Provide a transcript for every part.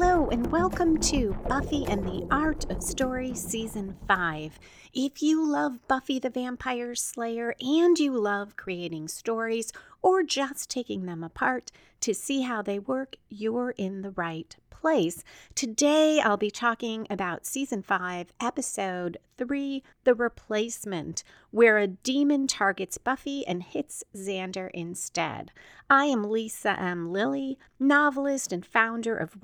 Hello, and welcome to Buffy and the Art of Story Season 5. If you love Buffy the Vampire Slayer and you love creating stories or just taking them apart to see how they work, you're in the right place. Today, I'll be talking about Season 5, Episode 3 The Replacement, where a demon targets Buffy and hits Xander instead. I am Lisa M. Lilly, novelist and founder of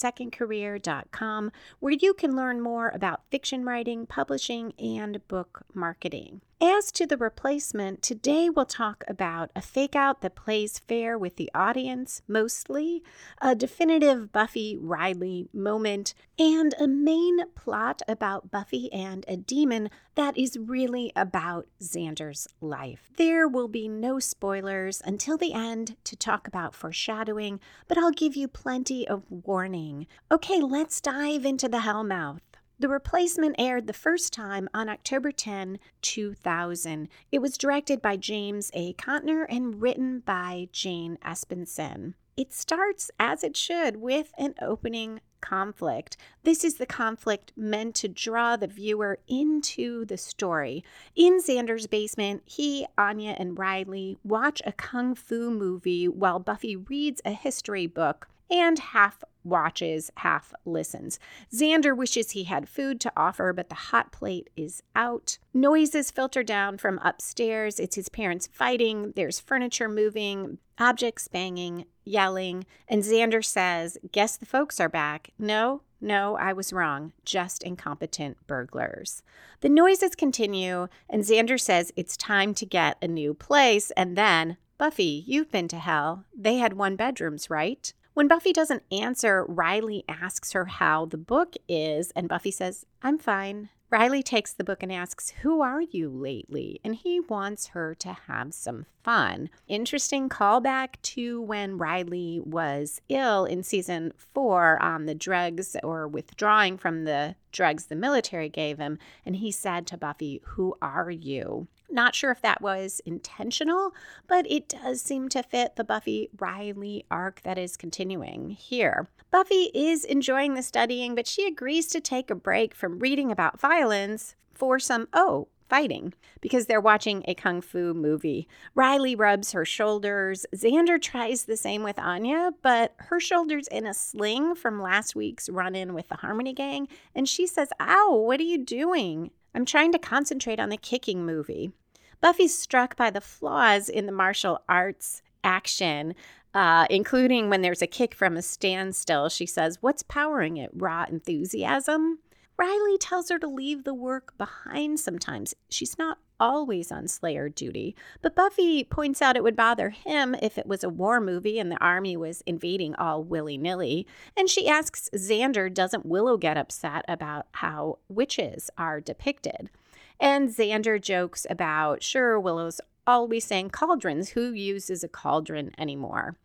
WritingAsASecondCareer.com, where you can learn more about fiction writing, publishing, and book marketing. As to the replacement, today we'll talk about a fake out that plays fair with the audience, mostly, a definitive Buffy Riley moment, and a main plot about Buffy and a demon that is really about Xander's life. There will be no spoilers until the end to talk about foreshadowing, but I'll give you plenty of warning. Okay, let's dive into the Hellmouth. The replacement aired the first time on October 10, 2000. It was directed by James A. Contner and written by Jane Espenson. It starts, as it should, with an opening conflict. This is the conflict meant to draw the viewer into the story. In Xander's basement, he, Anya, and Riley watch a kung fu movie while Buffy reads a history book and half watches, half listens. Xander wishes he had food to offer, but the hot plate is out. Noises filter down from upstairs. It's his parents fighting. There's furniture moving, objects banging, yelling. And Xander says, Guess the folks are back. No, no, I was wrong. Just incompetent burglars. The noises continue, and Xander says it's time to get a new place. And then, Buffy, you've been to hell. They had one bedrooms, right? When Buffy doesn't answer, Riley asks her how the book is, and Buffy says, I'm fine. Riley takes the book and asks, Who are you lately? And he wants her to have some fun. Interesting callback to when Riley was ill in season four on the drugs or withdrawing from the drugs the military gave him. And he said to Buffy, Who are you? Not sure if that was intentional, but it does seem to fit the Buffy Riley arc that is continuing here. Buffy is enjoying the studying, but she agrees to take a break from reading about violence for some, oh, fighting because they're watching a kung fu movie. Riley rubs her shoulders. Xander tries the same with Anya, but her shoulder's in a sling from last week's run in with the Harmony Gang, and she says, Ow, what are you doing? I'm trying to concentrate on the kicking movie. Buffy's struck by the flaws in the martial arts action, uh, including when there's a kick from a standstill. She says, What's powering it? Raw enthusiasm? Riley tells her to leave the work behind sometimes. She's not always on Slayer duty, but Buffy points out it would bother him if it was a war movie and the army was invading all willy nilly. And she asks Xander, doesn't Willow get upset about how witches are depicted? And Xander jokes about, sure, Willow's always saying cauldrons. Who uses a cauldron anymore?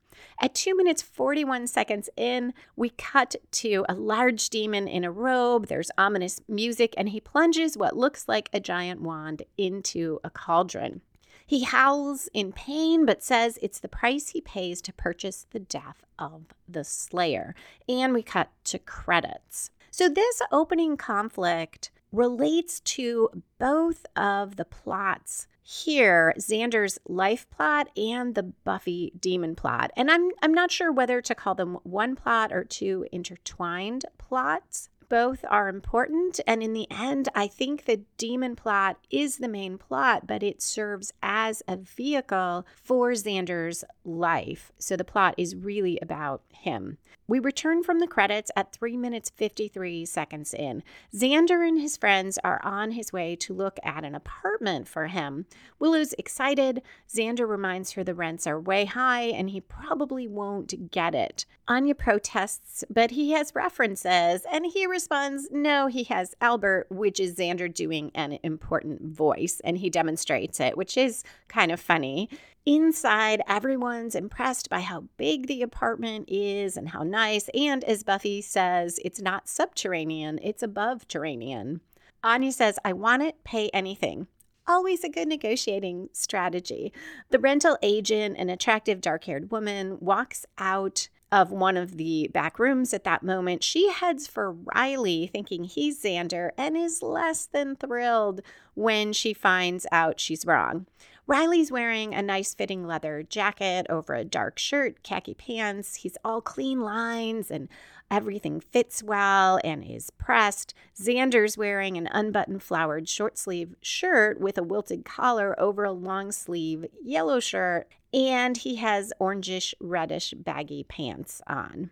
At 2 minutes 41 seconds in, we cut to a large demon in a robe. There's ominous music, and he plunges what looks like a giant wand into a cauldron. He howls in pain, but says it's the price he pays to purchase the death of the Slayer. And we cut to credits. So, this opening conflict relates to both of the plots here Xander's life plot and the Buffy demon plot. And I'm I'm not sure whether to call them one plot or two intertwined plots. Both are important, and in the end, I think the demon plot is the main plot, but it serves as a vehicle for Xander's life. So the plot is really about him. We return from the credits at 3 minutes 53 seconds in. Xander and his friends are on his way to look at an apartment for him. Willow's excited. Xander reminds her the rents are way high and he probably won't get it. Anya protests, but he has references and he responds, No, he has Albert, which is Xander doing an important voice, and he demonstrates it, which is kind of funny. Inside, everyone's impressed by how big the apartment is and how nice. And as Buffy says, it's not subterranean, it's above terranean. Anya says, I want it, pay anything. Always a good negotiating strategy. The rental agent, an attractive dark haired woman, walks out of one of the back rooms at that moment, she heads for Riley, thinking he's Xander, and is less than thrilled when she finds out she's wrong. Riley's wearing a nice fitting leather jacket over a dark shirt, khaki pants. He's all clean lines and everything fits well and is pressed. Xander's wearing an unbuttoned flowered short sleeve shirt with a wilted collar over a long sleeve yellow shirt, and he has orangish reddish baggy pants on.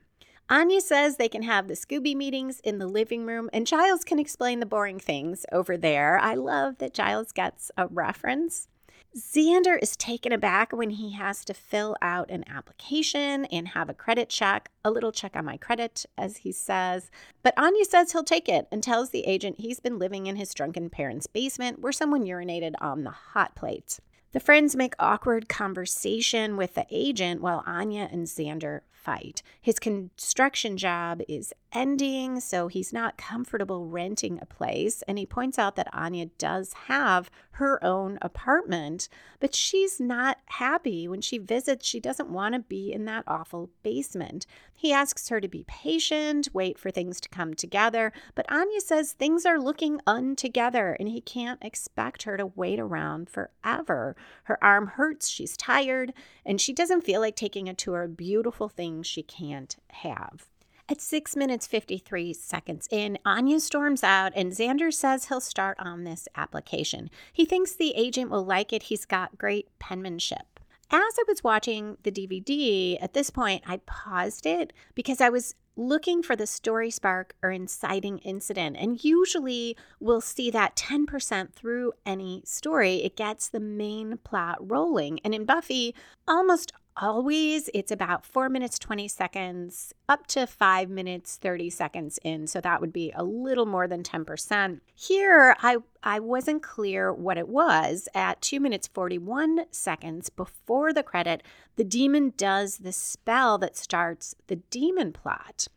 Anya says they can have the Scooby meetings in the living room, and Giles can explain the boring things over there. I love that Giles gets a reference. Xander is taken aback when he has to fill out an application and have a credit check, a little check on my credit, as he says. But Anya says he'll take it and tells the agent he's been living in his drunken parents' basement where someone urinated on the hot plate. The friends make awkward conversation with the agent while Anya and Xander fight. His construction job is ending, so he's not comfortable renting a place. And he points out that Anya does have her own apartment, but she's not happy when she visits. She doesn't want to be in that awful basement. He asks her to be patient, wait for things to come together, but Anya says things are looking untogether and he can't expect her to wait around forever. Her arm hurts, she's tired, and she doesn't feel like taking a tour of beautiful things she can't have. At 6 minutes 53 seconds in, Anya storms out and Xander says he'll start on this application. He thinks the agent will like it. He's got great penmanship. As I was watching the DVD, at this point, I paused it because I was looking for the story spark or inciting incident. And usually we'll see that 10% through any story. It gets the main plot rolling. And in Buffy, almost always it's about four minutes 20 seconds up to five minutes 30 seconds in. So that would be a little more than 10% here i i wasn't clear what it was. At two minutes 41 seconds before the credit the demon does the spell that starts the demon plot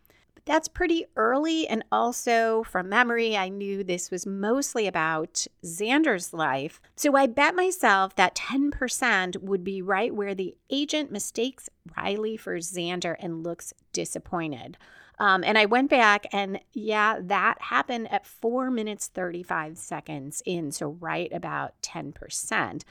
that's pretty early. And also, from memory, I knew this was mostly about Xander's life. So I bet myself that 10% would be right where the agent mistakes Riley for Xander and looks disappointed. Um, and I went back, and yeah, that happened at four minutes 35 seconds in. So, right about 10%.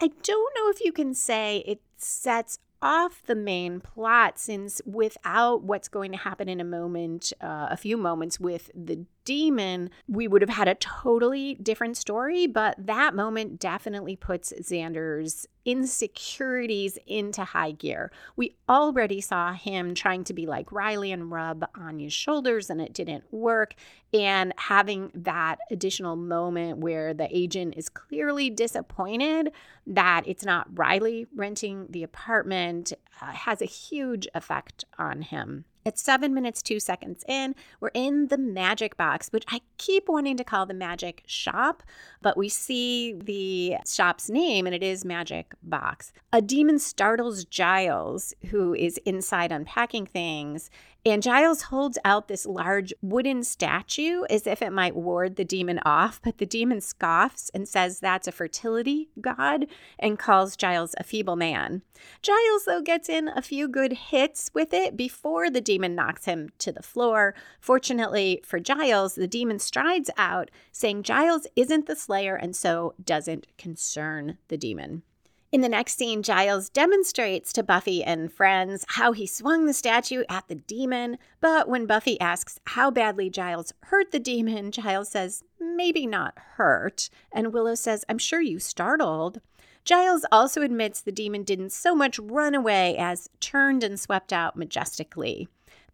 I don't know if you can say it sets off the main plot since without what's going to happen in a moment, uh, a few moments with the demon, we would have had a totally different story. But that moment definitely puts Xander's insecurities into high gear. We already saw him trying to be like Riley and rub Anya's shoulders, and it didn't work. And having that additional moment where the agent is clearly disappointed that it's not Riley renting the apartment uh, has a huge effect on him. It's seven minutes, two seconds in. We're in the magic box, which I keep wanting to call the magic shop, but we see the shop's name and it is Magic Box. A demon startles Giles, who is inside unpacking things, and Giles holds out this large wooden statue as if it might ward the demon off, but the demon scoffs and says that's a fertility god and calls Giles a feeble man. Giles, though, gets in a few good hits with it before the demon knocks him to the floor. Fortunately for Giles, the demon strides out, saying Giles isn't the slayer and so doesn't concern the demon. In the next scene, Giles demonstrates to Buffy and friends how he swung the statue at the demon. But when Buffy asks how badly Giles hurt the demon, Giles says, maybe not hurt. And Willow says, I'm sure you startled. Giles also admits the demon didn't so much run away as turned and swept out majestically.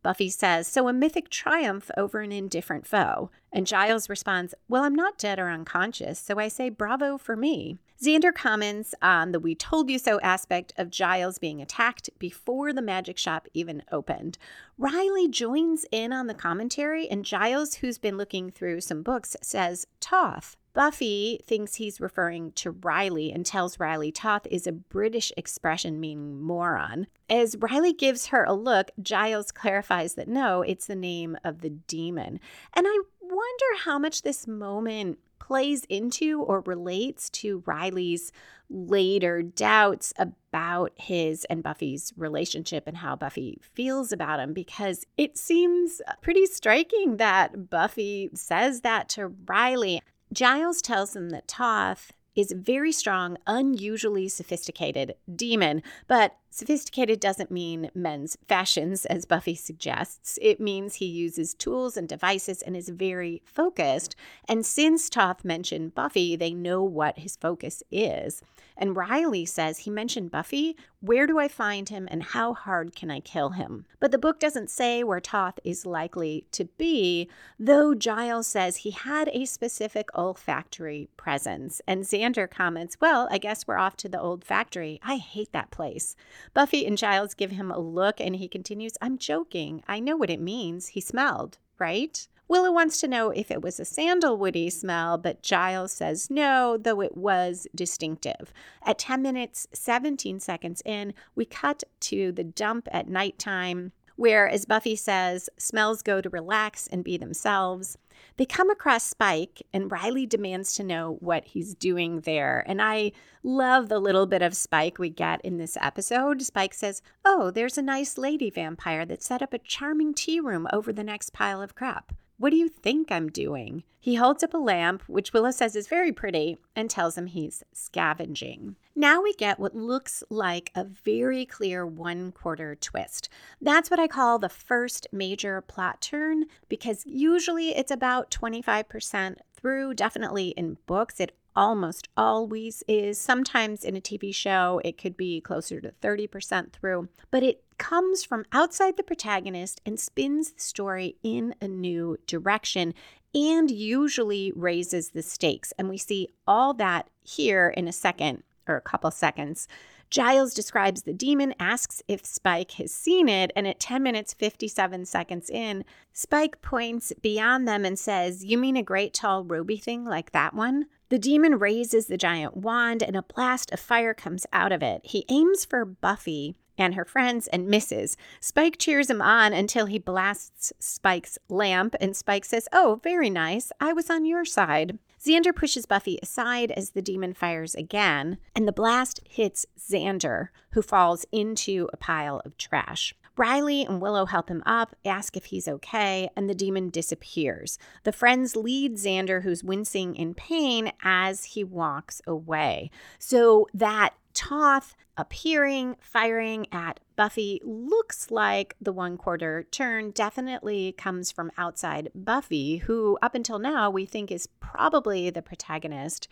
Buffy says, So a mythic triumph over an indifferent foe. And Giles responds, Well, I'm not dead or unconscious, so I say bravo for me. Xander comments on the we told you so aspect of Giles being attacked before the magic shop even opened. Riley joins in on the commentary, and Giles, who's been looking through some books, says Toth. Buffy thinks he's referring to Riley and tells Riley Toth is a British expression meaning moron. As Riley gives her a look, Giles clarifies that no, it's the name of the demon. And I wonder how much this moment plays into or relates to Riley's later doubts about his and Buffy's relationship and how Buffy feels about him because it seems pretty striking that Buffy says that to Riley. Giles tells them that Toth is a very strong, unusually sophisticated demon, but Sophisticated doesn't mean men's fashions, as Buffy suggests. It means he uses tools and devices and is very focused. And since Toth mentioned Buffy, they know what his focus is. And Riley says he mentioned Buffy. Where do I find him and how hard can I kill him? But the book doesn't say where Toth is likely to be, though Giles says he had a specific olfactory presence. And Xander comments, Well, I guess we're off to the old factory. I hate that place. Buffy and Giles give him a look and he continues, I'm joking. I know what it means. He smelled, right? Willow wants to know if it was a sandalwoody smell, but Giles says no, though it was distinctive. At 10 minutes, 17 seconds in, we cut to the dump at nighttime, where, as Buffy says, smells go to relax and be themselves. They come across Spike, and Riley demands to know what he's doing there. And I love the little bit of Spike we get in this episode. Spike says, Oh, there's a nice lady vampire that set up a charming tea room over the next pile of crap. What do you think I'm doing? He holds up a lamp, which Willow says is very pretty, and tells him he's scavenging. Now we get what looks like a very clear one quarter twist. That's what I call the first major plot turn because usually it's about 25% through. Definitely in books, it almost always is. Sometimes in a TV show, it could be closer to 30% through, but it comes from outside the protagonist and spins the story in a new direction and usually raises the stakes. And we see all that here in a second or a couple seconds. Giles describes the demon, asks if Spike has seen it, and at 10 minutes 57 seconds in, Spike points beyond them and says, You mean a great tall ruby thing like that one? The demon raises the giant wand and a blast of fire comes out of it. He aims for Buffy and her friends and misses. Spike cheers him on until he blasts Spike's lamp, and Spike says, Oh, very nice. I was on your side. Xander pushes Buffy aside as the demon fires again, and the blast hits Xander, who falls into a pile of trash. Riley and Willow help him up, ask if he's okay, and the demon disappears. The friends lead Xander, who's wincing in pain, as he walks away. So that Toth appearing, firing at Buffy looks like the one quarter turn definitely comes from outside Buffy, who up until now we think is probably the protagonist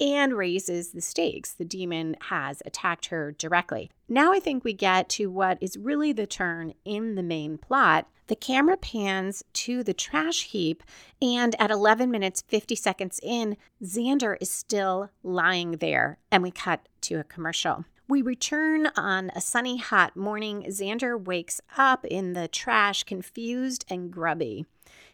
and raises the stakes. The demon has attacked her directly. Now I think we get to what is really the turn in the main plot. The camera pans to the trash heap, and at 11 minutes 50 seconds in, Xander is still lying there, and we cut to a commercial. We return on a sunny, hot morning. Xander wakes up in the trash, confused and grubby.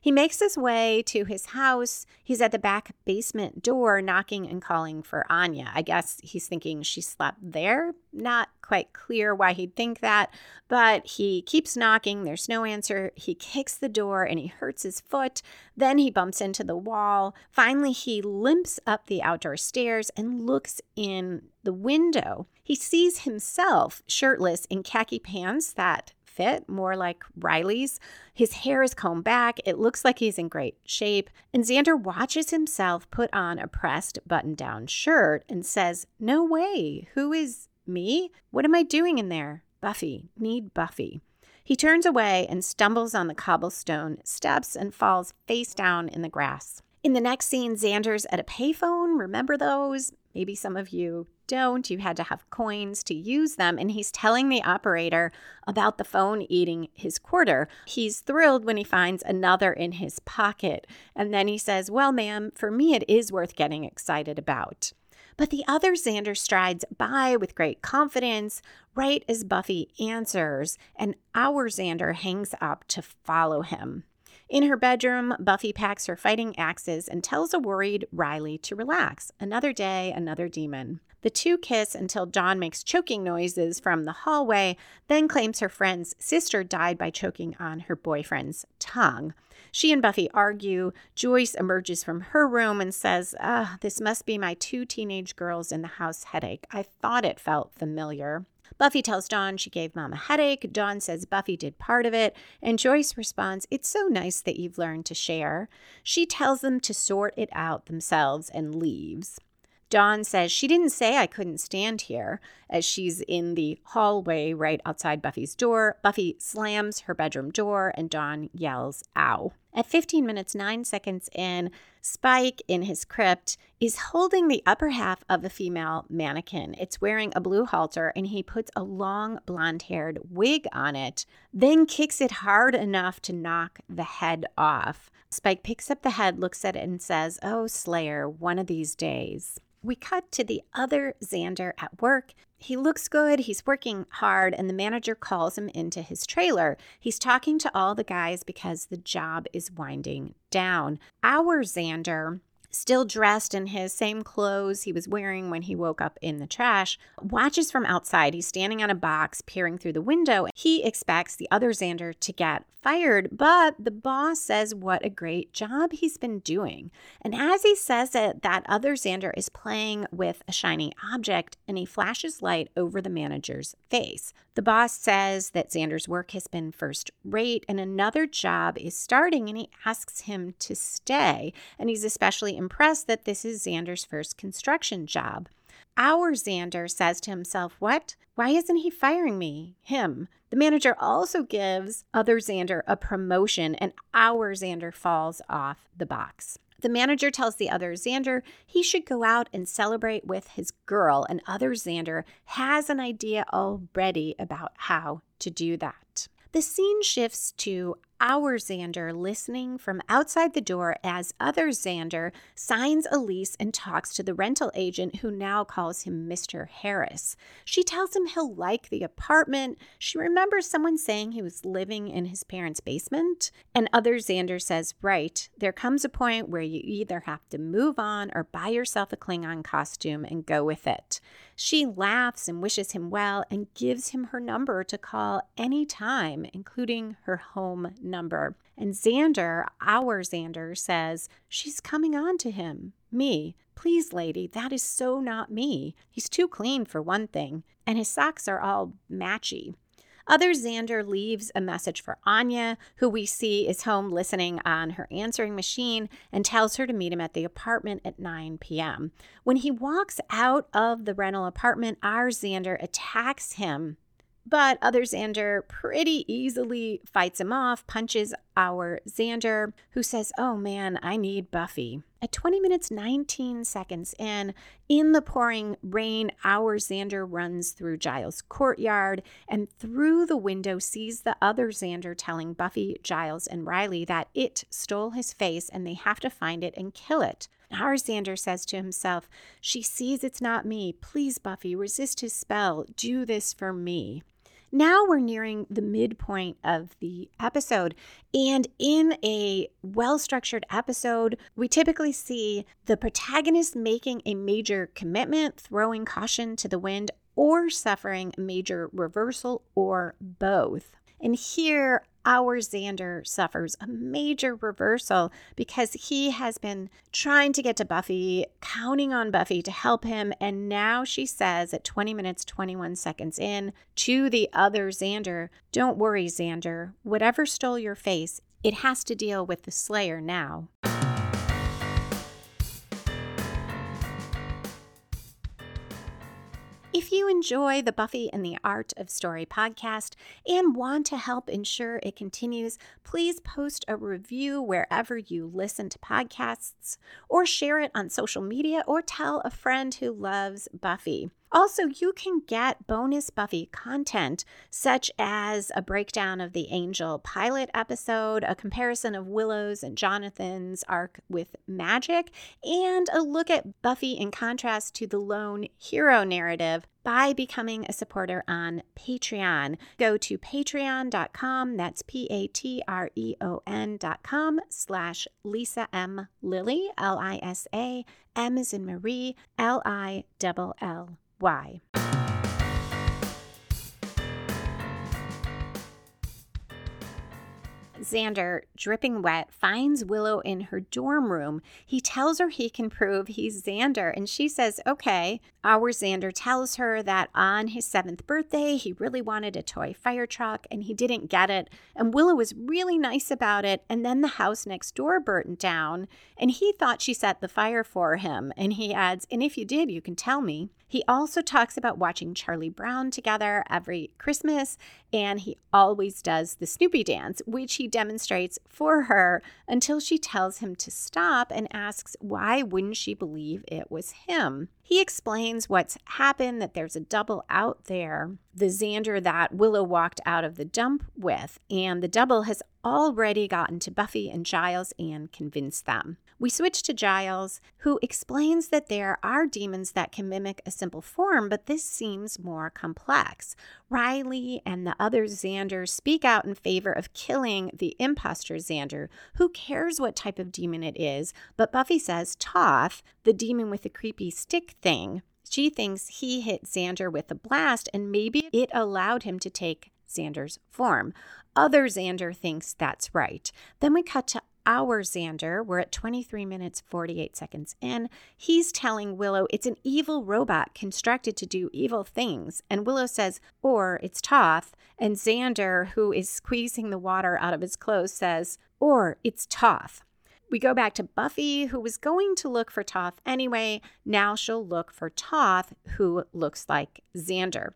He makes his way to his house. He's at the back basement door, knocking and calling for Anya. I guess he's thinking she slept there. Not quite clear why he'd think that, but he keeps knocking. There's no answer. He kicks the door and he hurts his foot. Then he bumps into the wall. Finally, he limps up the outdoor stairs and looks in the window. He sees himself shirtless in khaki pants that fit, more like Riley's. His hair is combed back. It looks like he's in great shape. And Xander watches himself put on a pressed button down shirt and says, No way. Who is me? What am I doing in there? Buffy. Need Buffy. He turns away and stumbles on the cobblestone steps and falls face down in the grass. In the next scene, Xander's at a payphone. Remember those? Maybe some of you don't. You had to have coins to use them. And he's telling the operator about the phone eating his quarter. He's thrilled when he finds another in his pocket. And then he says, Well, ma'am, for me, it is worth getting excited about. But the other Xander strides by with great confidence, right as Buffy answers, and our Xander hangs up to follow him. In her bedroom, Buffy packs her fighting axes and tells a worried Riley to relax. Another day, another demon. The two kiss until Dawn makes choking noises from the hallway, then claims her friend's sister died by choking on her boyfriend's tongue. She and Buffy argue. Joyce emerges from her room and says, Ah, this must be my two teenage girls in the house headache. I thought it felt familiar. Buffy tells Dawn she gave Mom a headache. Dawn says Buffy did part of it. And Joyce responds, It's so nice that you've learned to share. She tells them to sort it out themselves and leaves. Dawn says she didn't say I couldn't stand here as she's in the hallway right outside Buffy's door. Buffy slams her bedroom door and Dawn yells, Ow. At 15 minutes, 9 seconds in, Spike in his crypt is holding the upper half of a female mannequin. It's wearing a blue halter and he puts a long blonde haired wig on it, then kicks it hard enough to knock the head off. Spike picks up the head, looks at it, and says, Oh, Slayer, one of these days we cut to the other Xander at work. He looks good, he's working hard, and the manager calls him into his trailer. He's talking to all the guys because the job is winding down. Our Xander still dressed in his same clothes he was wearing when he woke up in the trash, watches from outside. He's standing on a box, peering through the window. He expects the other Xander to get fired, but the boss says what a great job he's been doing. And as he says it, that other Xander is playing with a shiny object and he flashes light over the manager's face. The boss says that Xander's work has been first rate and another job is starting and he asks him to stay. And he's especially impressed that this is Xander's first construction job. Our Xander says to himself, What? Why isn't he firing me? Him. The manager also gives other Xander a promotion, and our Xander falls off the box. The manager tells the other Xander he should go out and celebrate with his girl, and other Xander has an idea already about how to do that. The scene shifts to our Xander listening from outside the door as other Xander signs a lease and talks to the rental agent who now calls him Mr. Harris. She tells him he'll like the apartment. She remembers someone saying he was living in his parents' basement. And other Xander says, Right, there comes a point where you either have to move on or buy yourself a Klingon costume and go with it. She laughs and wishes him well and gives him her number to call anytime, including her home number. And Xander, our Xander, says, She's coming on to him. Me. Please, lady, that is so not me. He's too clean for one thing, and his socks are all matchy. Other Xander leaves a message for Anya, who we see is home listening on her answering machine, and tells her to meet him at the apartment at 9 p.m. When he walks out of the rental apartment, our Xander attacks him but other Xander pretty easily fights him off, punches our Xander, who says, Oh man, I need Buffy. At 20 minutes 19 seconds in, in the pouring rain, our Xander runs through Giles' courtyard and through the window sees the other Xander telling Buffy, Giles, and Riley that it stole his face and they have to find it and kill it. Our Xander says to himself, She sees it's not me. Please, Buffy, resist his spell. Do this for me. Now we're nearing the midpoint of the episode. And in a well structured episode, we typically see the protagonist making a major commitment, throwing caution to the wind, or suffering a major reversal, or both. And here, our Xander suffers a major reversal because he has been trying to get to Buffy, counting on Buffy to help him. And now she says at 20 minutes, 21 seconds in to the other Xander, Don't worry, Xander. Whatever stole your face, it has to deal with the Slayer now. You enjoy the Buffy and the Art of Story podcast and want to help ensure it continues, please post a review wherever you listen to podcasts, or share it on social media, or tell a friend who loves Buffy. Also, you can get bonus Buffy content, such as a breakdown of the Angel pilot episode, a comparison of Willow's and Jonathan's arc with magic, and a look at Buffy in contrast to the lone hero narrative by becoming a supporter on Patreon. Go to patreon.com, that's P-A-T-R-E-O-N.com slash Lisa M. Lilly, L-I-S-A, M is in Marie, L-I-L-L-Y. Xander, dripping wet, finds Willow in her dorm room. He tells her he can prove he's Xander, and she says, okay. Our Xander tells her that on his seventh birthday, he really wanted a toy fire truck and he didn't get it. And Willow was really nice about it. And then the house next door burnt down, and he thought she set the fire for him. And he adds, and if you did, you can tell me. He also talks about watching Charlie Brown together every Christmas, and he always does the Snoopy dance, which he demonstrates for her until she tells him to stop and asks why wouldn't she believe it was him. He explains what's happened, that there's a double out there, the Xander that Willow walked out of the dump with, and the double has already gotten to Buffy and Giles and convinced them. We switch to Giles, who explains that there are demons that can mimic a simple form, but this seems more complex. Riley and the other Xanders speak out in favor of killing the imposter Xander. Who cares what type of demon it is? But Buffy says Toth, the demon with the creepy stick thing, she thinks he hit Xander with a blast and maybe it allowed him to take Xander's form. Other Xander thinks that's right. Then we cut to our Xander. We're at 23 minutes 48 seconds in. He's telling Willow it's an evil robot constructed to do evil things. And Willow says, or it's Toth. And Xander, who is squeezing the water out of his clothes, says, or it's Toth. We go back to Buffy, who was going to look for Toth anyway. Now she'll look for Toth, who looks like Xander.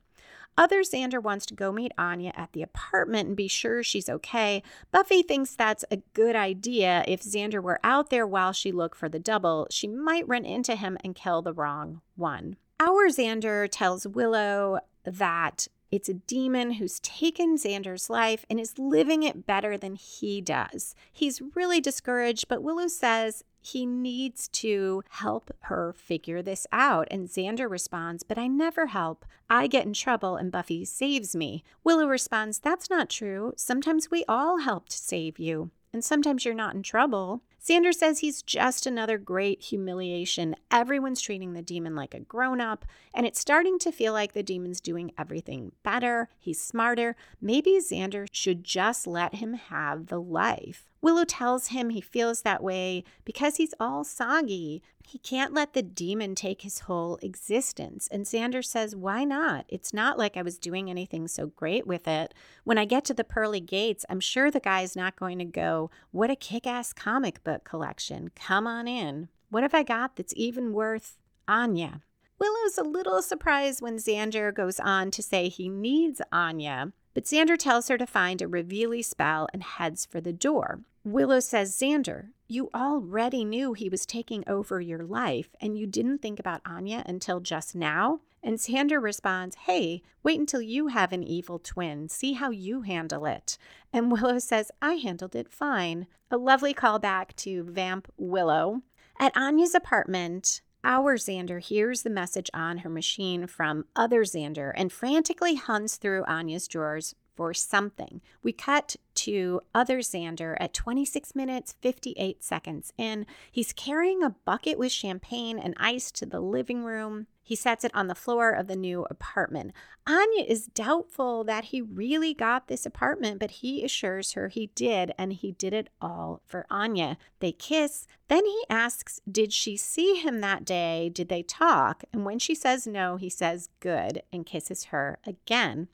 Other Xander wants to go meet Anya at the apartment and be sure she's okay. Buffy thinks that's a good idea. If Xander were out there while she looked for the double, she might run into him and kill the wrong one. Our Xander tells Willow that it's a demon who's taken Xander's life and is living it better than he does. He's really discouraged, but Willow says he needs to help her figure this out. And Xander responds, But I never help. I get in trouble and Buffy saves me. Willow responds, That's not true. Sometimes we all help to save you, and sometimes you're not in trouble. Xander says he's just another great humiliation. Everyone's treating the demon like a grown up, and it's starting to feel like the demon's doing everything better. He's smarter. Maybe Xander should just let him have the life. Willow tells him he feels that way because he's all soggy. He can't let the demon take his whole existence. And Xander says, Why not? It's not like I was doing anything so great with it. When I get to the pearly gates, I'm sure the guy's not going to go, What a kick ass comic book collection. Come on in. What have I got that's even worth Anya? Willow's a little surprised when Xander goes on to say he needs Anya. But Xander tells her to find a revealy spell and heads for the door. Willow says, Xander, you already knew he was taking over your life and you didn't think about Anya until just now? And Xander responds, Hey, wait until you have an evil twin. See how you handle it. And Willow says, I handled it fine. A lovely callback to Vamp Willow. At Anya's apartment, our Xander hears the message on her machine from other Xander and frantically hunts through Anya's drawers for something. We cut to other Xander at 26 minutes 58 seconds in. He's carrying a bucket with champagne and ice to the living room. He sets it on the floor of the new apartment. Anya is doubtful that he really got this apartment, but he assures her he did, and he did it all for Anya. They kiss. Then he asks, Did she see him that day? Did they talk? And when she says no, he says, Good, and kisses her again.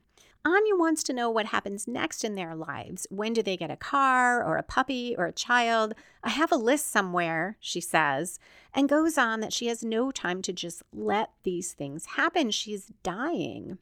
Anya wants to know what happens next in their lives. When do they get a car or a puppy or a child? I have a list somewhere, she says, and goes on that she has no time to just let these things happen. She's dying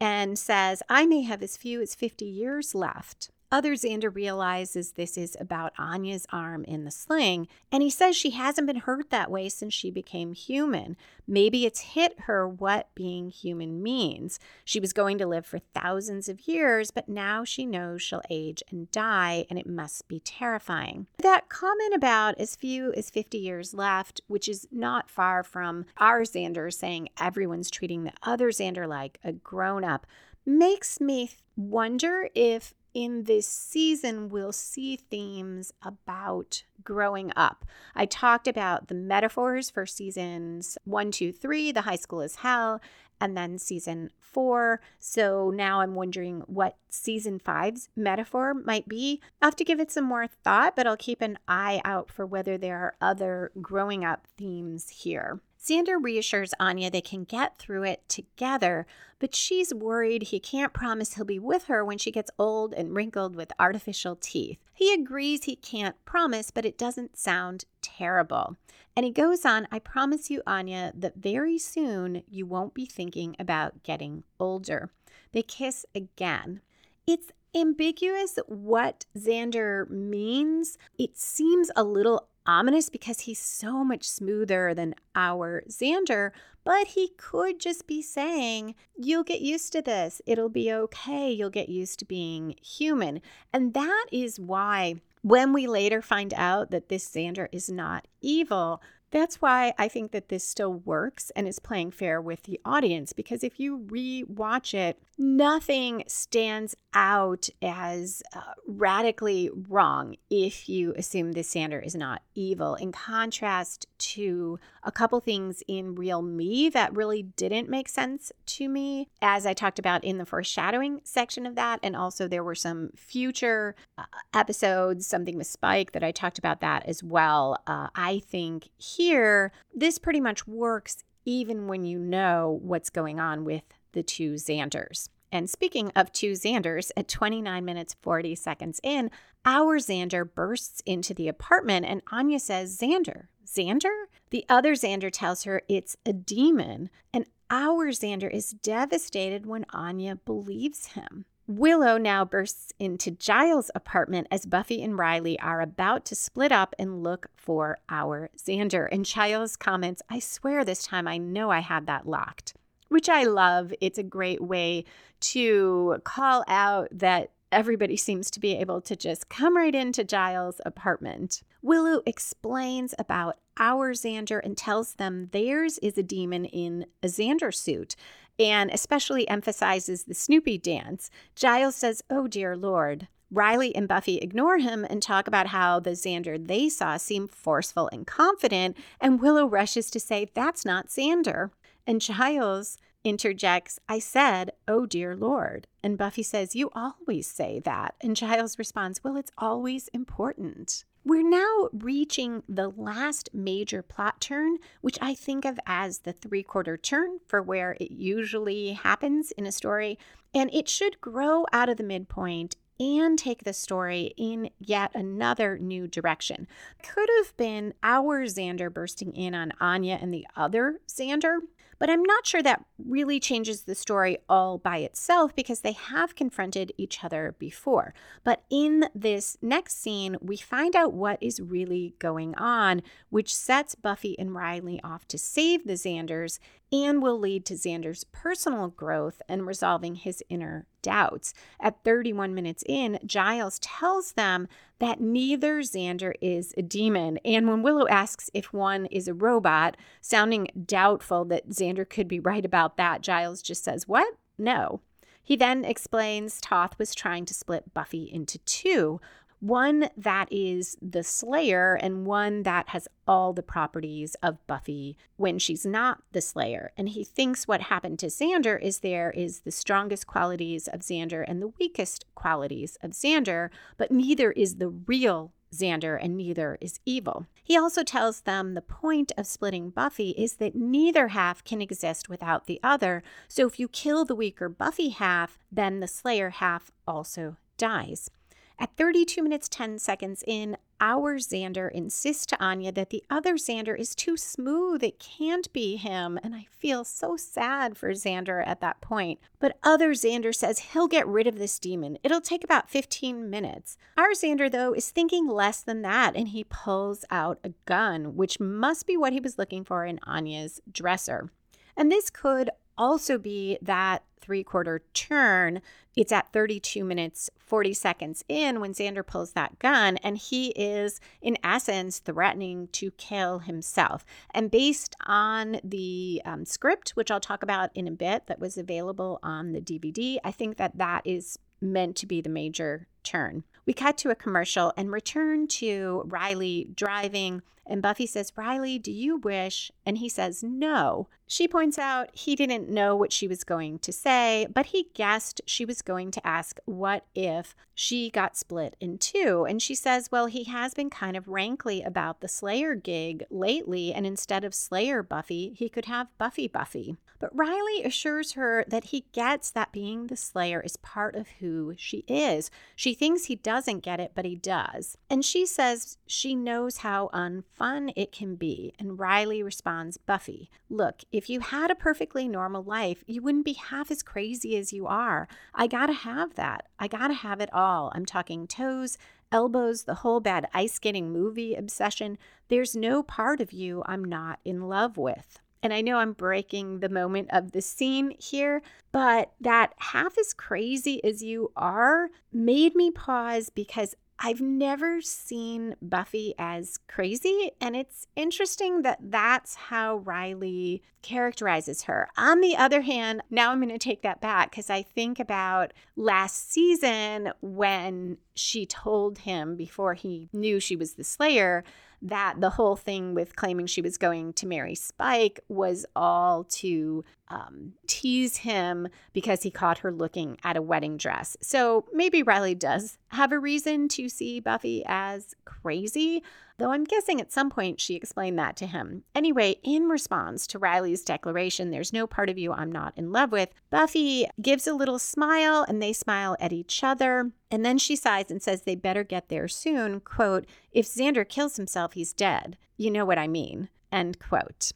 and says, I may have as few as 50 years left. Other Xander realizes this is about Anya's arm in the sling, and he says she hasn't been hurt that way since she became human. Maybe it's hit her what being human means. She was going to live for thousands of years, but now she knows she'll age and die, and it must be terrifying. That comment about as few as 50 years left, which is not far from our Xander saying everyone's treating the other Xander like a grown up, makes me wonder if in this season, we'll see themes about growing up. I talked about the metaphors for seasons one, two, three, the high school is hell, and then season four. So now I'm wondering what season five's metaphor might be. I'll have to give it some more thought, but I'll keep an eye out for whether there are other growing up themes here. Xander reassures Anya they can get through it together, but she's worried he can't promise he'll be with her when she gets old and wrinkled with artificial teeth. He agrees he can't promise, but it doesn't sound terrible. And he goes on, I promise you, Anya, that very soon you won't be thinking about getting older. They kiss again. It's ambiguous what Xander means. It seems a little ominous because he's so much smoother than our Xander, but he could just be saying, You'll get used to this. It'll be okay. You'll get used to being human. And that is why, when we later find out that this Xander is not evil, that's why I think that this still works and is playing fair with the audience because if you re-watch it, nothing stands out as uh, radically wrong if you assume this Xander is not evil. In contrast to a couple things in Real Me that really didn't make sense to me, as I talked about in the foreshadowing section of that, and also there were some future uh, episodes, something with Spike that I talked about that as well. Uh, I think here this pretty much works even when you know what's going on with the two Xanders. And speaking of two Xanders, at 29 minutes 40 seconds in, our Xander bursts into the apartment and Anya says, Xander, Xander? The other Xander tells her it's a demon, and our Xander is devastated when Anya believes him. Willow now bursts into Giles' apartment as Buffy and Riley are about to split up and look for our Xander. And Giles comments, I swear this time I know I had that locked which I love. It's a great way to call out that everybody seems to be able to just come right into Giles' apartment. Willow explains about our Xander and tells them theirs is a demon in a Xander suit and especially emphasizes the Snoopy dance. Giles says, Oh, dear Lord. Riley and Buffy ignore him and talk about how the Xander they saw seemed forceful and confident, and Willow rushes to say, That's not Xander. And Giles interjects, I said, Oh dear Lord. And Buffy says, You always say that. And Giles responds, Well, it's always important. We're now reaching the last major plot turn, which I think of as the three quarter turn for where it usually happens in a story. And it should grow out of the midpoint and take the story in yet another new direction. Could have been our Xander bursting in on Anya and the other Xander, but I'm not sure that really changes the story all by itself because they have confronted each other before. But in this next scene, we find out what is really going on, which sets Buffy and Riley off to save the Xanders and will lead to Xander's personal growth and resolving his inner doubts. At 31 minutes in, Giles tells them that neither Xander is a demon. And when Willow asks if one is a robot, sounding doubtful that Xander could be right about that, Giles just says, What? No. He then explains Toth was trying to split Buffy into two, one that is the Slayer and one that has all the properties of Buffy when she's not the Slayer. And he thinks what happened to Xander is there is the strongest qualities of Xander and the weakest qualities of Xander, but neither is the real Xander and neither is evil. He also tells them the point of splitting Buffy is that neither half can exist without the other. So if you kill the weaker Buffy half, then the Slayer half also dies. At 32 minutes 10 seconds in, our Xander insists to Anya that the other Xander is too smooth. It can't be him. And I feel so sad for Xander at that point. But other Xander says he'll get rid of this demon. It'll take about 15 minutes. Our Xander, though, is thinking less than that and he pulls out a gun, which must be what he was looking for in Anya's dresser. And this could also be that three quarter turn. It's at 32 minutes, 40 seconds in when Xander pulls that gun, and he is, in essence, threatening to kill himself. And based on the um, script, which I'll talk about in a bit, that was available on the DVD, I think that that is meant to be the major turn. We cut to a commercial and return to Riley driving and Buffy says, Riley, do you wish? And he says, no. She points out he didn't know what she was going to say, but he guessed she was going to ask, what if she got split in two? And she says, well, he has been kind of rankly about the Slayer gig lately, and instead of Slayer Buffy, he could have Buffy Buffy. But Riley assures her that he gets that being the Slayer is part of who she is. She thinks he doesn't get it, but he does. And she says she knows how unfun it can be. And Riley responds, Buffy, look, if you had a perfectly normal life, you wouldn't be half as crazy as you are. I gotta have that. I gotta have it all. I'm talking toes, elbows, the whole bad ice skating movie obsession. There's no part of you I'm not in love with. And I know I'm breaking the moment of the scene here, but that half as crazy as you are made me pause because I've never seen Buffy as crazy, and it's interesting that that's how Riley characterizes her. On the other hand, now I'm going to take that back because I think about last season when she told him before he knew she was the Slayer that the whole thing with claiming she was going to marry Spike was all to um, tease him because he caught her looking at a wedding dress. So maybe Riley does have a reason to see Buffy as crazy, though I'm guessing at some point she explained that to him. Anyway, in response to Riley's declaration, there's no part of you I'm not in love with, Buffy gives a little smile and they smile at each other. And then she sighs and says they better get there soon. Quote, if Xander kills himself, he's dead. You know what I mean. End quote.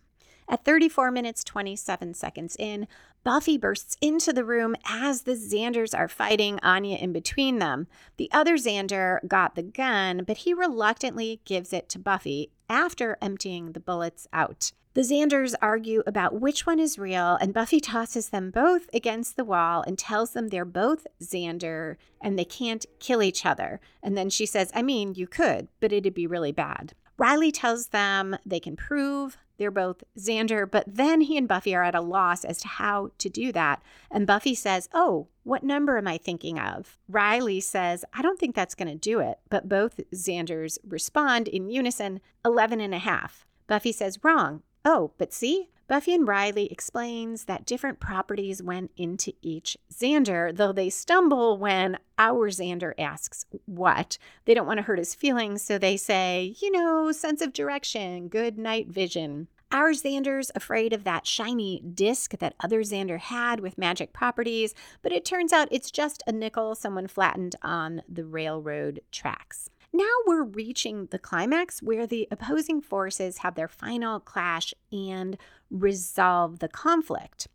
At 34 minutes 27 seconds in, Buffy bursts into the room as the Xanders are fighting Anya in between them. The other Xander got the gun, but he reluctantly gives it to Buffy after emptying the bullets out. The Xanders argue about which one is real, and Buffy tosses them both against the wall and tells them they're both Xander and they can't kill each other. And then she says, I mean, you could, but it'd be really bad. Riley tells them they can prove they're both Xander, but then he and Buffy are at a loss as to how to do that. And Buffy says, Oh, what number am I thinking of? Riley says, I don't think that's going to do it. But both Xanders respond in unison, 11 and a half. Buffy says, Wrong. Oh, but see? Buffy and Riley explains that different properties went into each Xander, though they stumble when our Xander asks what. They don't want to hurt his feelings, so they say, you know, sense of direction, good night vision. Our Xander's afraid of that shiny disc that other Xander had with magic properties, but it turns out it's just a nickel someone flattened on the railroad tracks. Now we're reaching the climax where the opposing forces have their final clash and resolve the conflict.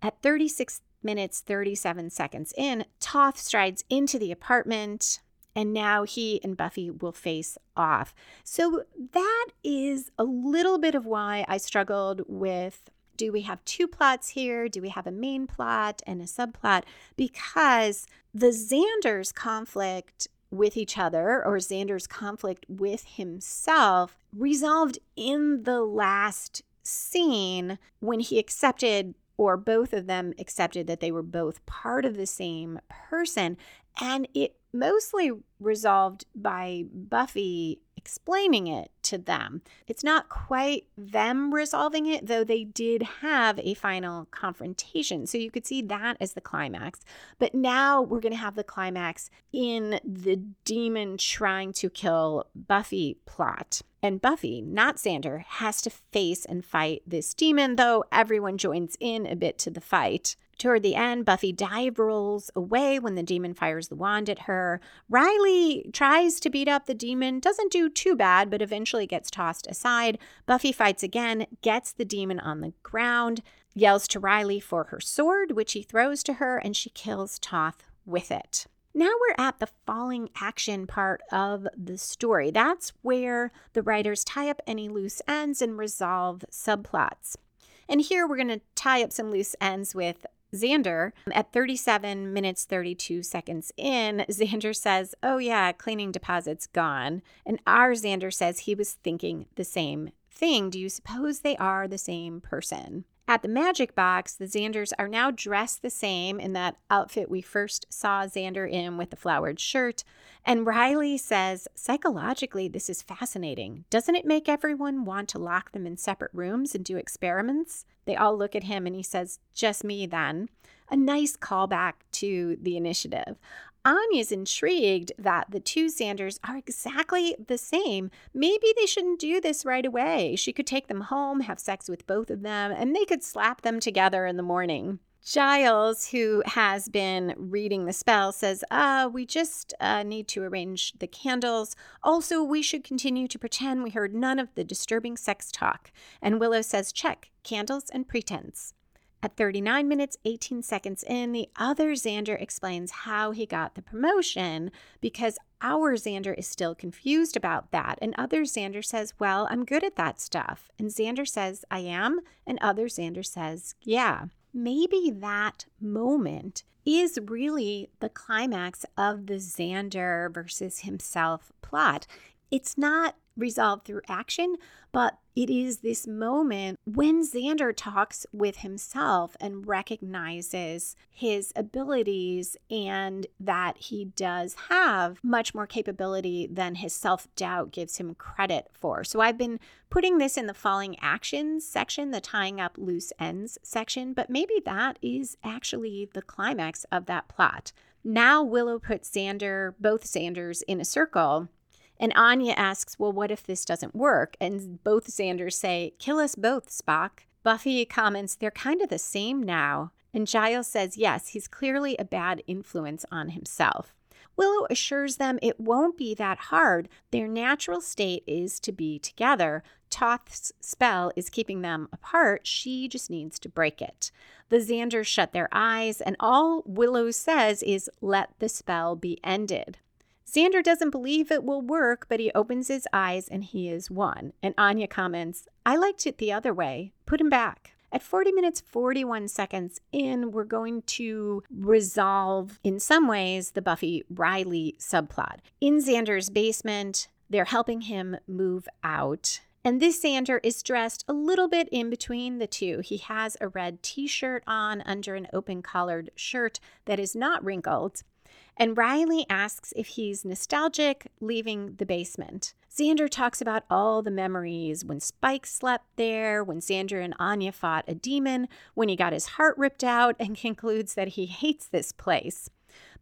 At 36 minutes 37 seconds in, Toth strides into the apartment and now he and Buffy will face off. So that is a little bit of why I struggled with do we have two plots here? Do we have a main plot and a subplot? Because the Xander's conflict with each other or Xander's conflict with himself resolved in the last scene when he accepted or both of them accepted that they were both part of the same person. And it mostly resolved by Buffy explaining it to them. It's not quite them resolving it, though they did have a final confrontation. So you could see that as the climax. But now we're going to have the climax in the demon trying to kill Buffy plot. And Buffy, not Xander, has to face and fight this demon, though everyone joins in a bit to the fight Toward the end, Buffy dive rolls away when the demon fires the wand at her. Riley tries to beat up the demon, doesn't do too bad, but eventually gets tossed aside. Buffy fights again, gets the demon on the ground, yells to Riley for her sword, which he throws to her, and she kills Toth with it. Now we're at the falling action part of the story. That's where the writers tie up any loose ends and resolve subplots. And here we're going to tie up some loose ends with Xander, at 37 minutes 32 seconds in, Xander says, Oh, yeah, cleaning deposit's gone. And our Xander says he was thinking the same thing. Do you suppose they are the same person? At the Magic Box, the Xanders are now dressed the same in that outfit we first saw Xander in with the flowered shirt. And Riley says, psychologically, this is fascinating. Doesn't it make everyone want to lock them in separate rooms and do experiments? They all look at him and he says, just me then. A nice callback to the initiative. Anya's intrigued that the two Xanders are exactly the same. Maybe they shouldn't do this right away. She could take them home, have sex with both of them, and they could slap them together in the morning. Giles, who has been reading the spell, says, uh, we just uh, need to arrange the candles. Also, we should continue to pretend we heard none of the disturbing sex talk. And Willow says, check, candles and pretense. At 39 minutes, 18 seconds in, the other Xander explains how he got the promotion because our Xander is still confused about that. And other Xander says, Well, I'm good at that stuff. And Xander says, I am. And other Xander says, Yeah. Maybe that moment is really the climax of the Xander versus himself plot. It's not resolved through action, but it is this moment when Xander talks with himself and recognizes his abilities and that he does have much more capability than his self doubt gives him credit for. So I've been putting this in the falling actions section, the tying up loose ends section, but maybe that is actually the climax of that plot. Now Willow puts Xander, both Xanders, in a circle and Anya asks, Well, what if this doesn't work? And both Xanders say, Kill us both, Spock. Buffy comments, They're kind of the same now. And Giles says, Yes, he's clearly a bad influence on himself. Willow assures them it won't be that hard. Their natural state is to be together. Toth's spell is keeping them apart. She just needs to break it. The Xanders shut their eyes, and all Willow says is, Let the spell be ended. Xander doesn't believe it will work, but he opens his eyes and he is one. And Anya comments, I liked it the other way. Put him back. At 40 minutes 41 seconds in, we're going to resolve, in some ways, the Buffy Riley subplot. In Xander's basement, they're helping him move out. And this Xander is dressed a little bit in between the two. He has a red t shirt on under an open collared shirt that is not wrinkled. And Riley asks if he's nostalgic leaving the basement. Xander talks about all the memories when Spike slept there, when Xander and Anya fought a demon, when he got his heart ripped out, and concludes that he hates this place.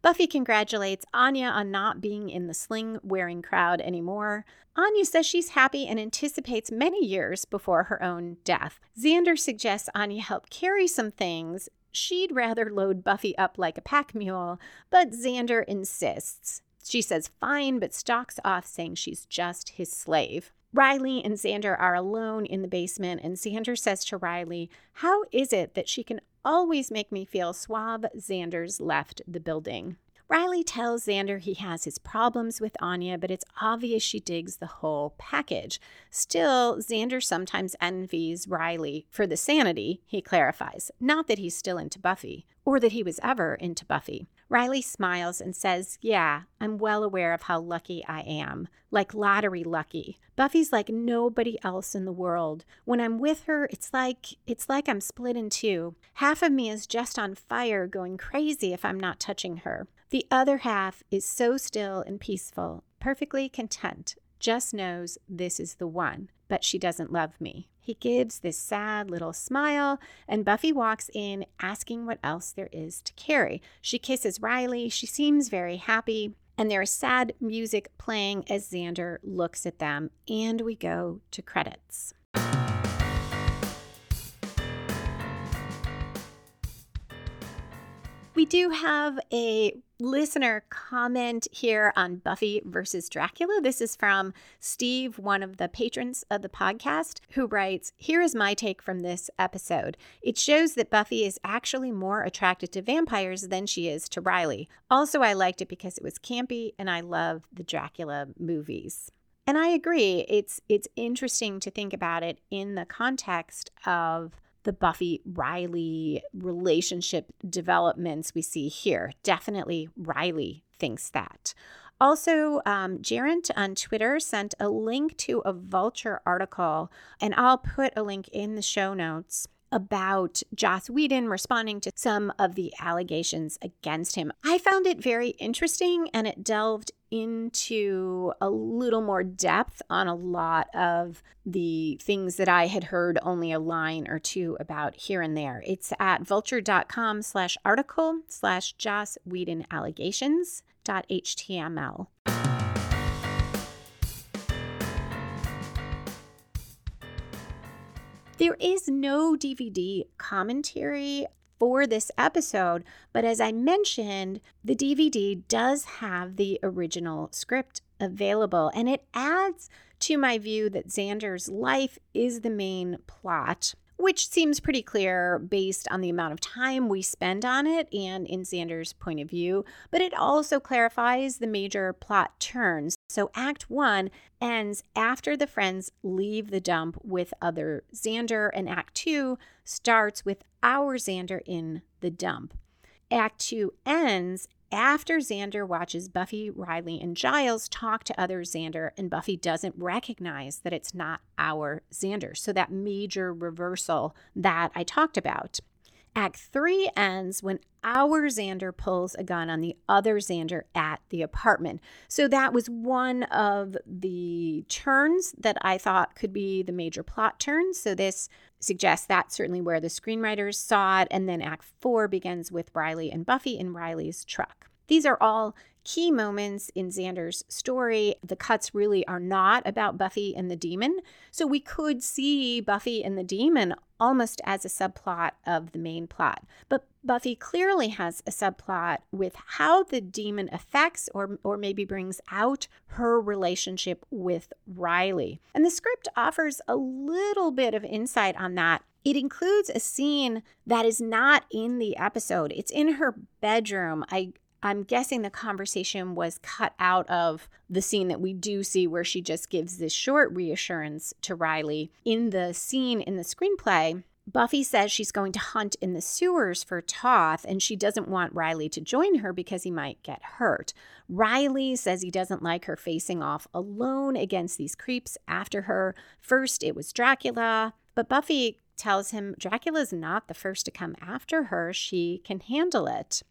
Buffy congratulates Anya on not being in the sling wearing crowd anymore. Anya says she's happy and anticipates many years before her own death. Xander suggests Anya help carry some things, She'd rather load Buffy up like a pack mule, but Xander insists. She says fine, but stalks off, saying she's just his slave. Riley and Xander are alone in the basement, and Xander says to Riley, How is it that she can always make me feel suave? Xander's left the building. Riley tells Xander he has his problems with Anya, but it's obvious she digs the whole package. Still, Xander sometimes envies Riley for the sanity, he clarifies. Not that he's still into Buffy, or that he was ever into Buffy. Riley smiles and says, Yeah, I'm well aware of how lucky I am. Like lottery lucky. Buffy's like nobody else in the world. When I'm with her, it's like it's like I'm split in two. Half of me is just on fire, going crazy if I'm not touching her. The other half is so still and peaceful, perfectly content, just knows this is the one, but she doesn't love me. He gives this sad little smile, and Buffy walks in asking what else there is to carry. She kisses Riley. She seems very happy, and there is sad music playing as Xander looks at them, and we go to credits. We do have a listener comment here on Buffy versus Dracula. This is from Steve, one of the patrons of the podcast, who writes Here is my take from this episode. It shows that Buffy is actually more attracted to vampires than she is to Riley. Also, I liked it because it was campy and I love the Dracula movies. And I agree. It's it's interesting to think about it in the context of the Buffy Riley relationship developments we see here. Definitely Riley thinks that. Also, um, Gerent on Twitter sent a link to a Vulture article, and I'll put a link in the show notes about Joss Whedon responding to some of the allegations against him. I found it very interesting and it delved into a little more depth on a lot of the things that I had heard only a line or two about here and there. It's at vulture.com slash article slash Joss Whedon allegations dot html. There is no DVD commentary for this episode, but as I mentioned, the DVD does have the original script available, and it adds to my view that Xander's life is the main plot which seems pretty clear based on the amount of time we spend on it and in Xander's point of view, but it also clarifies the major plot turns. So, Act One ends after the friends leave the dump with other Xander, and Act Two starts with our Xander in the dump. Act Two ends after Xander watches Buffy, Riley, and Giles talk to other Xander, and Buffy doesn't recognize that it's not our Xander. So, that major reversal that I talked about. Act three ends when our Xander pulls a gun on the other Xander at the apartment. So that was one of the turns that I thought could be the major plot turns. So this suggests that's certainly where the screenwriters saw it. And then Act four begins with Riley and Buffy in Riley's truck. These are all key moments in Xander's story. The cuts really are not about Buffy and the demon. So we could see Buffy and the demon almost as a subplot of the main plot. But Buffy clearly has a subplot with how the demon affects or, or maybe brings out her relationship with Riley. And the script offers a little bit of insight on that it includes a scene that is not in the episode. It's in her bedroom. I I'm guessing the conversation was cut out of the scene that we do see where she just gives this short reassurance to Riley. In the scene in the screenplay, Buffy says she's going to hunt in the sewers for Toth and she doesn't want Riley to join her because he might get hurt. Riley says he doesn't like her facing off alone against these creeps after her. First, it was Dracula, but Buffy tells him Dracula's not the first to come after her. She can handle it.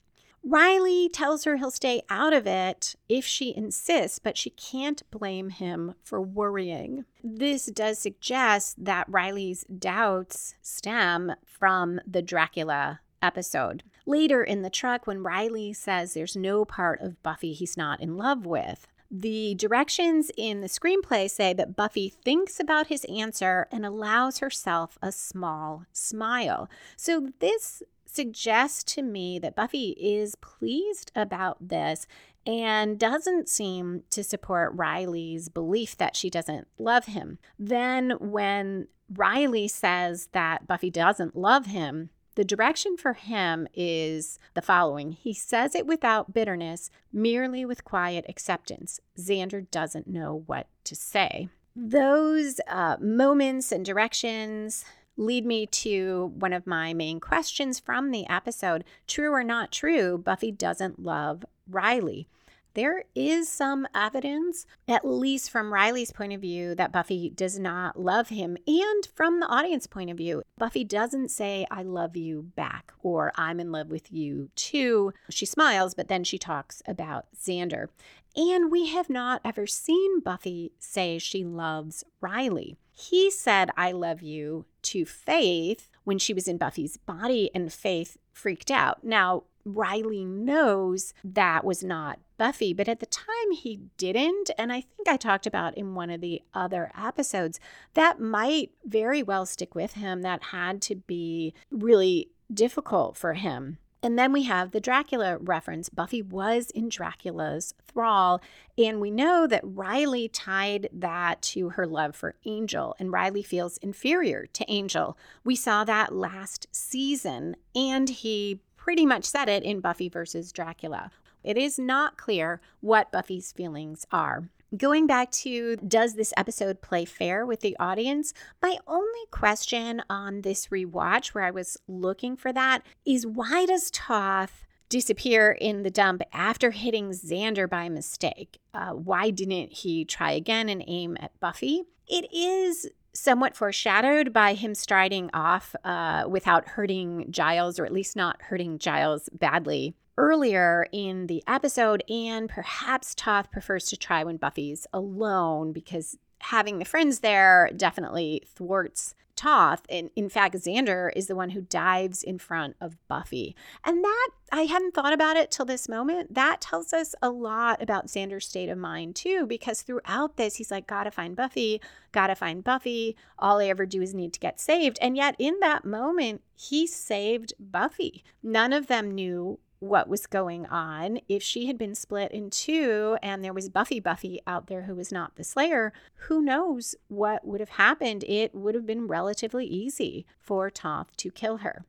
Riley tells her he'll stay out of it if she insists, but she can't blame him for worrying. This does suggest that Riley's doubts stem from the Dracula episode. Later in the truck, when Riley says there's no part of Buffy he's not in love with, the directions in the screenplay say that Buffy thinks about his answer and allows herself a small smile. So, this suggests to me that Buffy is pleased about this and doesn't seem to support Riley's belief that she doesn't love him. Then, when Riley says that Buffy doesn't love him, the direction for him is the following. He says it without bitterness, merely with quiet acceptance. Xander doesn't know what to say. Those uh, moments and directions lead me to one of my main questions from the episode. True or not true, Buffy doesn't love Riley. There is some evidence, at least from Riley's point of view, that Buffy does not love him. And from the audience point of view, Buffy doesn't say, I love you back or I'm in love with you too. She smiles, but then she talks about Xander. And we have not ever seen Buffy say she loves Riley. He said, I love you to Faith when she was in Buffy's body, and Faith freaked out. Now, Riley knows that was not Buffy, but at the time he didn't. And I think I talked about in one of the other episodes that might very well stick with him. That had to be really difficult for him. And then we have the Dracula reference. Buffy was in Dracula's thrall. And we know that Riley tied that to her love for Angel, and Riley feels inferior to Angel. We saw that last season, and he pretty much said it in Buffy versus Dracula. It is not clear what Buffy's feelings are. Going back to does this episode play fair with the audience? My only question on this rewatch, where I was looking for that, is why does Toth disappear in the dump after hitting Xander by mistake? Uh, why didn't he try again and aim at Buffy? It is somewhat foreshadowed by him striding off uh, without hurting Giles, or at least not hurting Giles badly earlier in the episode, and perhaps Toth prefers to try when Buffy's alone because having the friends there definitely thwarts Toth. And in fact, Xander is the one who dives in front of Buffy. And that, I hadn't thought about it till this moment. That tells us a lot about Xander's state of mind, too, because throughout this, he's like, gotta find Buffy, gotta find Buffy. All I ever do is need to get saved. And yet, in that moment, he saved Buffy. None of them knew what was going on. If she had been split in two and there was Buffy Buffy out there who was not the Slayer, who knows what would have happened? It would have been relatively easy for Toth to kill her.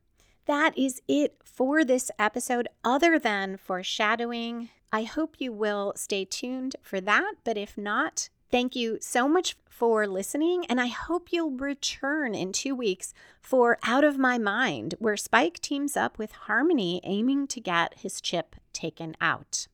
That is it for this episode, other than foreshadowing. I hope you will stay tuned for that, but if not, Thank you so much for listening, and I hope you'll return in two weeks for Out of My Mind, where Spike teams up with Harmony aiming to get his chip taken out.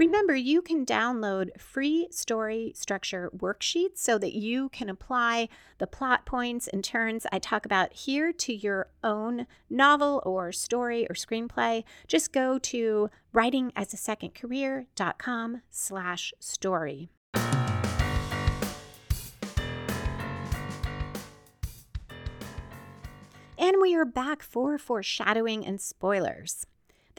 Remember, you can download free story structure worksheets so that you can apply the plot points and turns I talk about here to your own novel or story or screenplay. Just go to writingasasecondcareer.com slash story. And we are back for foreshadowing and spoilers.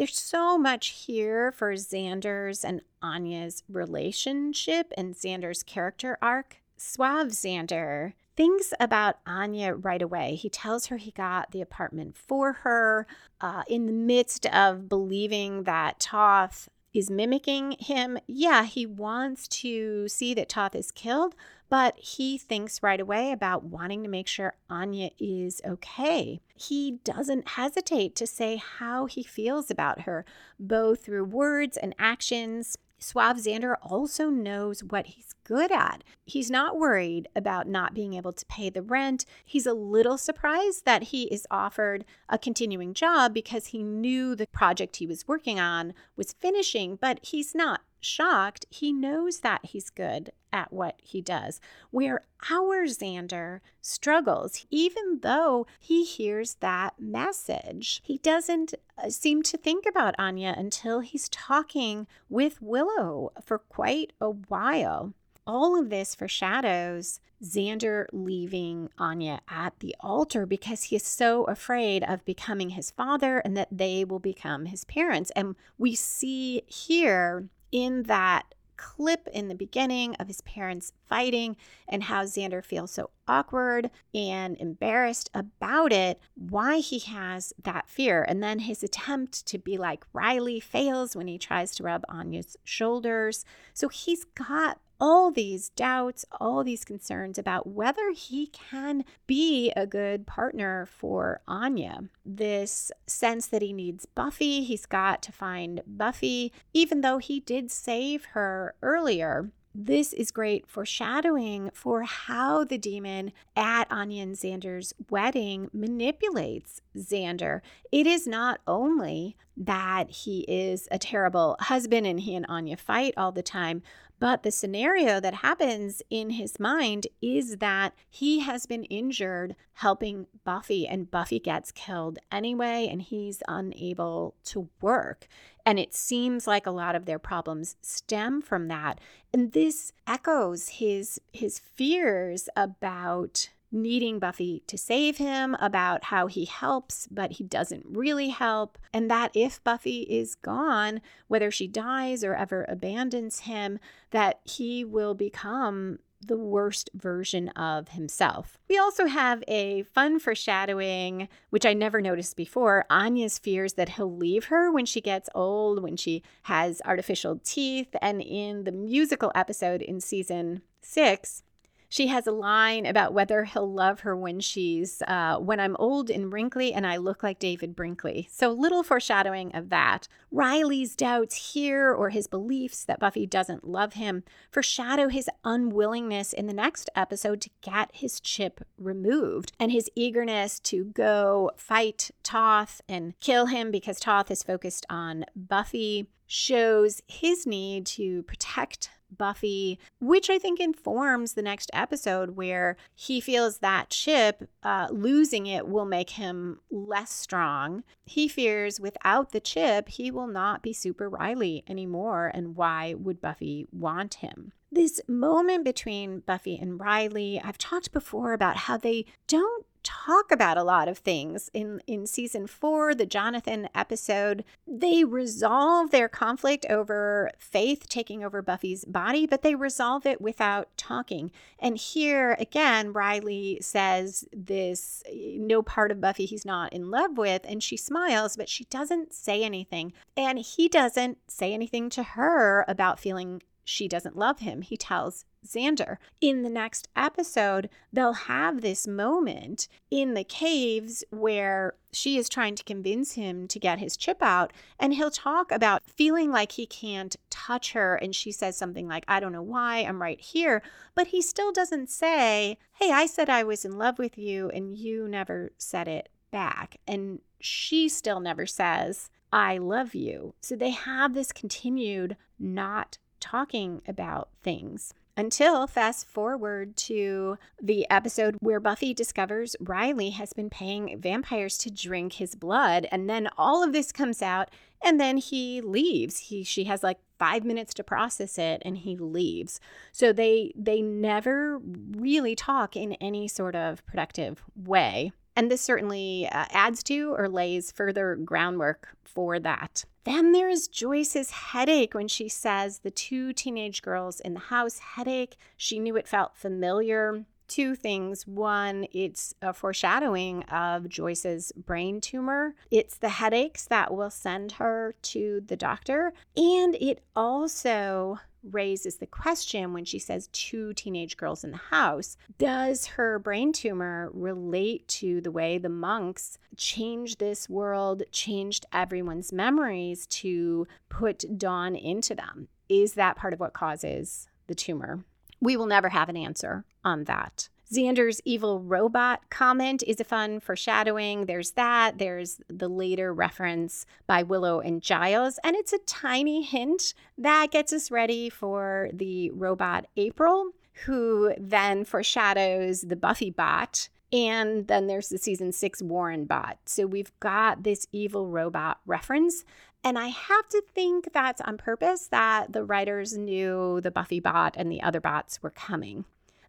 There's so much here for Xander's and Anya's relationship and Xander's character arc. Suave Xander thinks about Anya right away. He tells her he got the apartment for her uh, in the midst of believing that Toth is mimicking him. Yeah, he wants to see that Toth is killed, but he thinks right away about wanting to make sure Anya is okay. He doesn't hesitate to say how he feels about her, both through words and actions. Suave Xander also knows what he's good at. He's not worried about not being able to pay the rent. He's a little surprised that he is offered a continuing job because he knew the project he was working on was finishing, but he's not shocked. He knows that he's good at what he does. Where our Xander struggles, even though he hears that message, he doesn't uh, seem to think about Anya until he's talking with Willow for quite a while. All of this foreshadows Xander leaving Anya at the altar because he is so afraid of becoming his father and that they will become his parents. And we see here in that clip in the beginning of his parents fighting and how Xander feels so awkward and embarrassed about it, why he has that fear. And then his attempt to be like Riley fails when he tries to rub Anya's shoulders. So he's got all these doubts, all these concerns about whether he can be a good partner for Anya. This sense that he needs Buffy, he's got to find Buffy, even though he did save her earlier. This is great foreshadowing for how the demon at Anya and Xander's wedding manipulates Xander. It is not only that he is a terrible husband and he and Anya fight all the time, but the scenario that happens in his mind is that he has been injured helping Buffy, and Buffy gets killed anyway, and he's unable to work. And it seems like a lot of their problems stem from that. And this echoes his his fears about needing Buffy to save him, about how he helps, but he doesn't really help, and that if Buffy is gone, whether she dies or ever abandons him, that he will become the worst version of himself. We also have a fun foreshadowing, which I never noticed before. Anya's fears that he'll leave her when she gets old, when she has artificial teeth. And in the musical episode in season six, she has a line about whether he'll love her when she's, uh, when I'm old and wrinkly and I look like David Brinkley. So little foreshadowing of that. Riley's doubts here or his beliefs that Buffy doesn't love him foreshadow his unwillingness in the next episode to get his chip removed and his eagerness to go fight Toth and kill him because Toth is focused on Buffy shows his need to protect Buffy, which I think informs the next episode where he feels that Chip uh, losing it will make him less strong. He fears without the chip, he will not be Super Riley anymore. And why would Buffy want him? This moment between Buffy and Riley, I've talked before about how they don't talk about a lot of things in in season 4 the Jonathan episode. They resolve their conflict over faith taking over Buffy's body but they resolve it without talking. And here again Riley says this no part of Buffy he's not in love with and she smiles but she doesn't say anything. And he doesn't say anything to her about feeling she doesn't love him. He tells Xander. In the next episode, they'll have this moment in the caves where she is trying to convince him to get his chip out. And he'll talk about feeling like he can't touch her. And she says something like, I don't know why, I'm right here. But he still doesn't say, Hey, I said I was in love with you, and you never said it back. And she still never says, I love you. So they have this continued not talking about things. Until fast forward to the episode where Buffy discovers Riley has been paying vampires to drink his blood. And then all of this comes out, and then he leaves. He she has like five minutes to process it and he leaves. So they they never really talk in any sort of productive way. And this certainly uh, adds to or lays further groundwork for that. Then there's Joyce's headache when she says the two teenage girls in the house headache. She knew it felt familiar. Two things. One, it's a foreshadowing of Joyce's brain tumor. It's the headaches that will send her to the doctor. And it also raises the question when she says two teenage girls in the house does her brain tumor relate to the way the monks changed this world, changed everyone's memories to put Dawn into them? Is that part of what causes the tumor? We will never have an answer on that. Xander's evil robot comment is a fun foreshadowing. There's that. There's the later reference by Willow and Giles, and it's a tiny hint that gets us ready for the robot April, who then foreshadows the Buffy bot. And then there's the season six Warren bot. So we've got this evil robot reference. And I have to think that's on purpose that the writers knew the Buffy bot and the other bots were coming.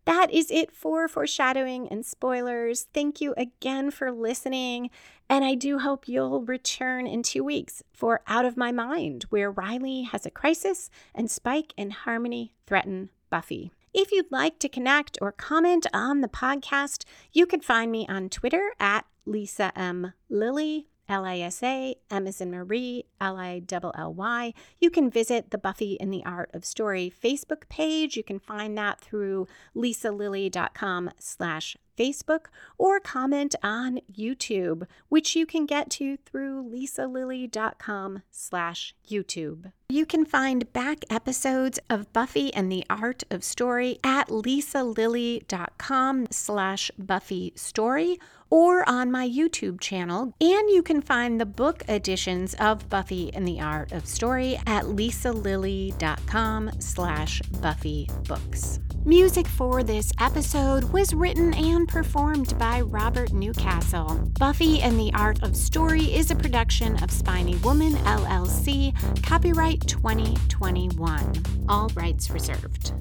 That is it for foreshadowing and spoilers. Thank you again for listening. And I do hope you'll return in two weeks for Out of My Mind, where Riley has a crisis and Spike and Harmony threaten Buffy. If you'd like to connect or comment on the podcast, you can find me on Twitter at Lisa M. Lilly. L I S A, M as in Marie, L I L L Y. You can visit the Buffy and the Art of Story Facebook page. You can find that through lisalilly.com slash Facebook or comment on YouTube, which you can get to through lisalilly.com slash YouTube. You can find back episodes of Buffy and the Art of Story at lisalilly.com slash Buffy Story or on my YouTube channel. And you can find the book editions of Buffy and the Art of Story at lisalilly.com slash Buffy Books. Music for this episode was written and performed by Robert Newcastle. Buffy and the Art of Story is a production of Spiny Woman LLC, copyright 2021. All rights reserved.